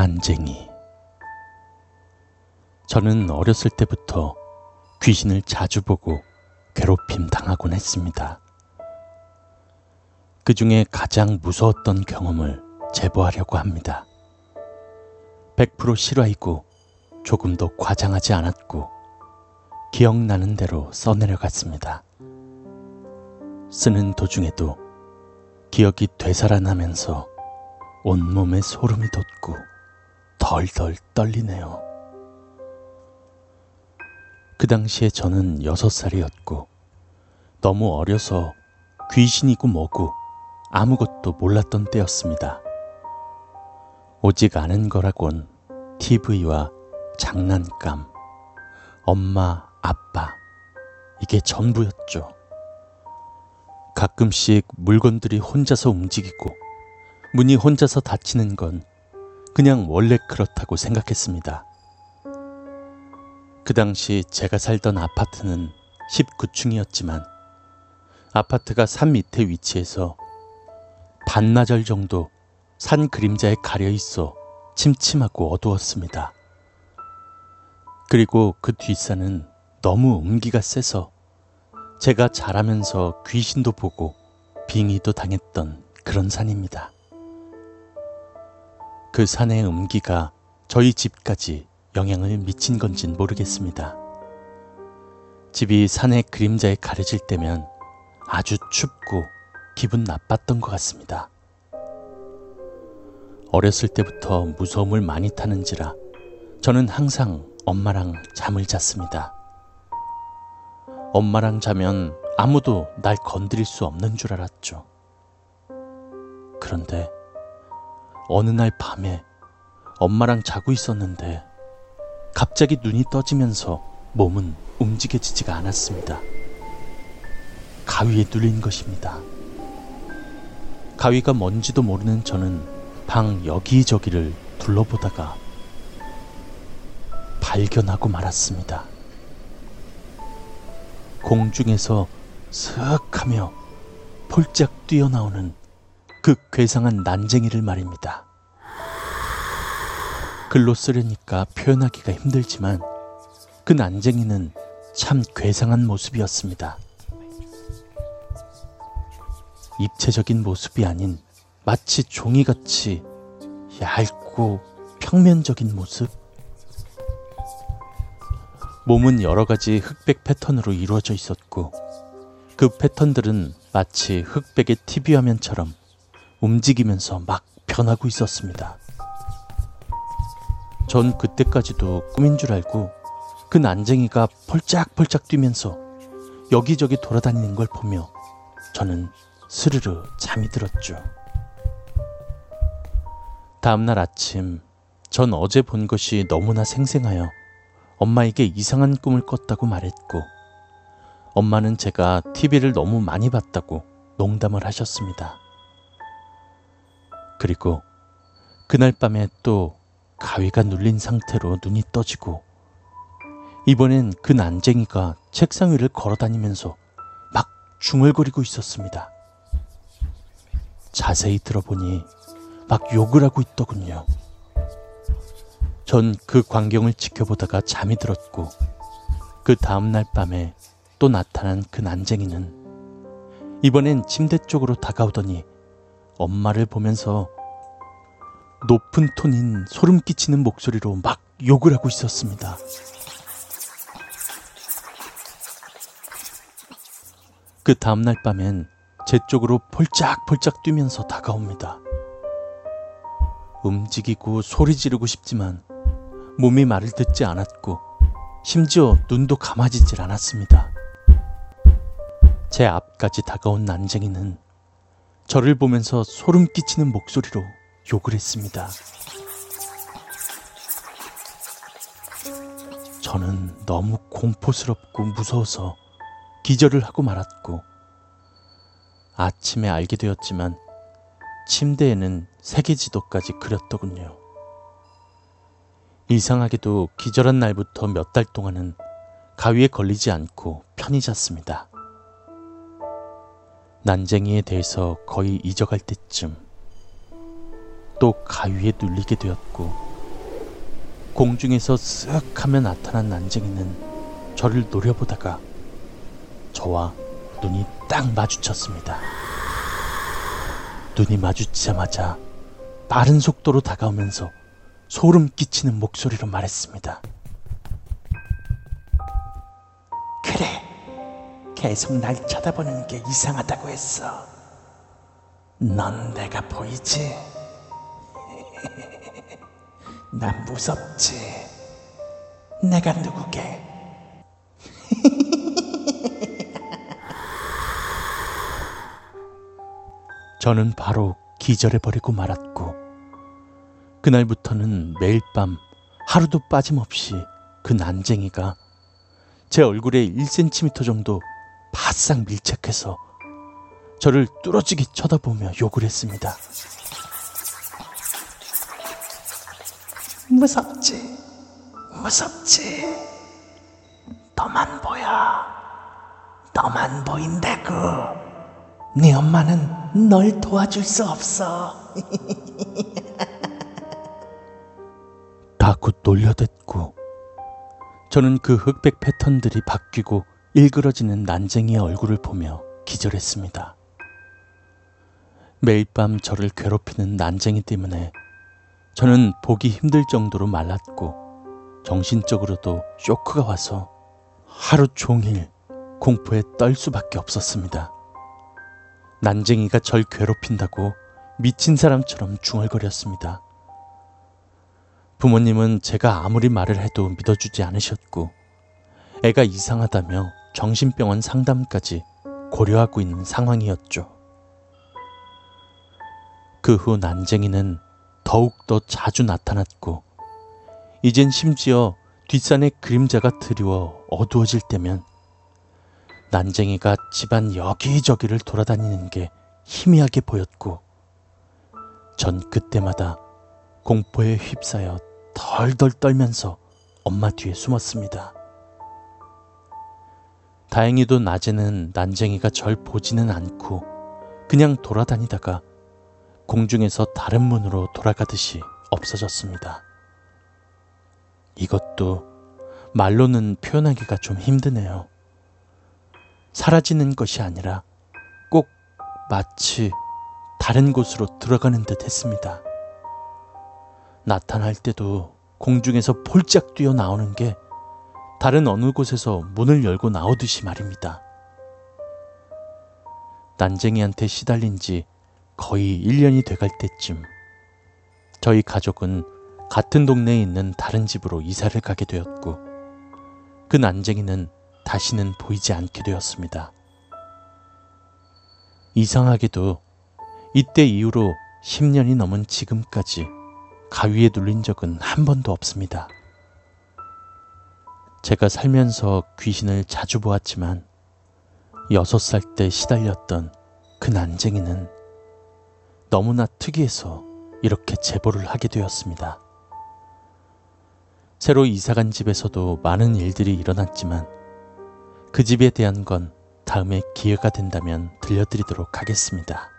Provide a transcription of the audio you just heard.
난쟁이. 저는 어렸을 때부터 귀신을 자주 보고 괴롭힘 당하곤 했습니다. 그 중에 가장 무서웠던 경험을 제보하려고 합니다. 100% 실화이고 조금도 과장하지 않았고 기억나는 대로 써내려갔습니다. 쓰는 도중에도 기억이 되살아나면서 온몸에 소름이 돋고 덜덜 떨리네요. 그 당시에 저는 여섯 살이었고 너무 어려서 귀신이고 뭐고 아무것도 몰랐던 때였습니다. 오직 아는 거라곤 TV와 장난감, 엄마, 아빠, 이게 전부였죠. 가끔씩 물건들이 혼자서 움직이고 문이 혼자서 닫히는 건 그냥 원래 그렇다고 생각했습니다. 그 당시 제가 살던 아파트는 19층이었지만 아파트가 산 밑에 위치해서 반나절 정도 산 그림자에 가려 있어 침침하고 어두웠습니다. 그리고 그 뒷산은 너무 음기가 세서 제가 자라면서 귀신도 보고 빙의도 당했던 그런 산입니다. 그 산의 음기가 저희 집까지 영향을 미친 건진 모르겠습니다. 집이 산의 그림자에 가려질 때면 아주 춥고 기분 나빴던 것 같습니다. 어렸을 때부터 무서움을 많이 타는지라 저는 항상 엄마랑 잠을 잤습니다. 엄마랑 자면 아무도 날 건드릴 수 없는 줄 알았죠. 그런데 어느 날 밤에 엄마랑 자고 있었는데 갑자기 눈이 떠지면서 몸은 움직여지지가 않았습니다. 가위에 눌린 것입니다. 가위가 뭔지도 모르는 저는 방 여기저기를 둘러보다가 발견하고 말았습니다. 공중에서 슥 하며 폴짝 뛰어나오는 그 괴상한 난쟁이를 말입니다. 글로 쓰려니까 표현하기가 힘들지만 그 난쟁이는 참 괴상한 모습이었습니다. 입체적인 모습이 아닌 마치 종이같이 얇고 평면적인 모습? 몸은 여러 가지 흑백 패턴으로 이루어져 있었고 그 패턴들은 마치 흑백의 TV 화면처럼 움직이면서 막 변하고 있었습니다. 전 그때까지도 꿈인 줄 알고 그 난쟁이가 펄짝펄짝 뛰면서 여기저기 돌아다니는 걸 보며 저는 스르르 잠이 들었죠. 다음날 아침, 전 어제 본 것이 너무나 생생하여 엄마에게 이상한 꿈을 꿨다고 말했고, 엄마는 제가 TV를 너무 많이 봤다고 농담을 하셨습니다. 그리고 그날 밤에 또 가위가 눌린 상태로 눈이 떠지고, 이번엔 그 난쟁이가 책상 위를 걸어 다니면서 막 중얼거리고 있었습니다. 자세히 들어보니 막 욕을 하고 있더군요. 전 그 광경을 지켜보다가 잠이 들었고 그 다음날 밤에 또 나타난 그 난쟁이는 이번엔 침대 쪽으로 다가오더니 엄마를 보면서 높은 톤인 소름 끼치는 목소리로 막 욕을 하고 있었습니다. 그 다음날 밤엔 제 쪽으로 폴짝폴짝 뛰면서 다가옵니다. 움직이고 소리 지르고 싶지만 몸이 말을 듣지 않았고 심지어 눈도 감아지질 않았습니다. 제 앞까지 다가온 난쟁이는 저를 보면서 소름 끼치는 목소리로 욕을 했습니다. 저는 너무 공포스럽고 무서워서 기절을 하고 말았고 아침에 알게 되었지만 침대에는 세계 지도까지 그렸더군요. 이상하게도 기절한 날부터 몇 달 동안은 가위에 걸리지 않고 편히 잤습니다. 난쟁이에 대해서 거의 잊어갈 때쯤 또 가위에 눌리게 되었고 공중에서 쓱 하며 나타난 난쟁이는 저를 노려보다가 저와 눈이 딱 마주쳤습니다. 눈이 마주치자마자 빠른 속도로 다가오면서 소름 끼치는 목소리로 말했습니다. 계속 날 쳐다보는 게 이상하다고 했어. 넌 내가 보이지? 난 무섭지? 내가 누구게? 저는 바로 기절해버리고 말았고, 그날부터는 매일 밤 하루도 빠짐없이 그 난쟁이가 제 얼굴에 1cm 정도 바싹 밀착해서 저를 뚫어지게 쳐다보며 욕을 했습니다. 무섭지? 무섭지? 너만 보여. 너만 보인다고. 네 엄마는 널 도와줄 수 없어. 다곧 놀려댔고 저는 그 흑백 패턴들이 바뀌고 일그러지는 난쟁이의 얼굴을 보며 기절했습니다. 매일 밤 저를 괴롭히는 난쟁이 때문에 저는 보기 힘들 정도로 말랐고 정신적으로도 쇼크가 와서 하루 종일 공포에 떨 수밖에 없었습니다. 난쟁이가 절 괴롭힌다고 미친 사람처럼 중얼거렸습니다. 부모님은 제가 아무리 말을 해도 믿어주지 않으셨고 애가 이상하다며 정신병원 상담까지 고려하고 있는 상황이었죠. 그 후 난쟁이는 더욱더 자주 나타났고 이젠 심지어 뒷산의 그림자가 드리워 어두워질 때면 난쟁이가 집안 여기저기를 돌아다니는 게 희미하게 보였고 전 그때마다 공포에 휩싸여 덜덜 떨면서 엄마 뒤에 숨었습니다. 다행히도 낮에는 난쟁이가 절 보지는 않고 그냥 돌아다니다가 공중에서 다른 문으로 돌아가듯이 없어졌습니다. 이것도 말로는 표현하기가 좀 힘드네요. 사라지는 것이 아니라 꼭 마치 다른 곳으로 들어가는 듯 했습니다. 나타날 때도 공중에서 폴짝 뛰어 나오는 게 다른 어느 곳에서 문을 열고 나오듯이 말입니다. 난쟁이한테 시달린 지 거의 1년이 돼갈 때쯤 저희 가족은 같은 동네에 있는 다른 집으로 이사를 가게 되었고 그 난쟁이는 다시는 보이지 않게 되었습니다. 이상하게도 이때 이후로 10년이 넘은 지금까지 가위에 눌린 적은 한 번도 없습니다. 제가 살면서 귀신을 자주 보았지만 여섯 살 때 시달렸던 그 난쟁이는 너무나 특이해서 이렇게 제보를 하게 되었습니다. 새로 이사간 집에서도 많은 일들이 일어났지만 그 집에 대한 건 다음에 기회가 된다면 들려드리도록 하겠습니다.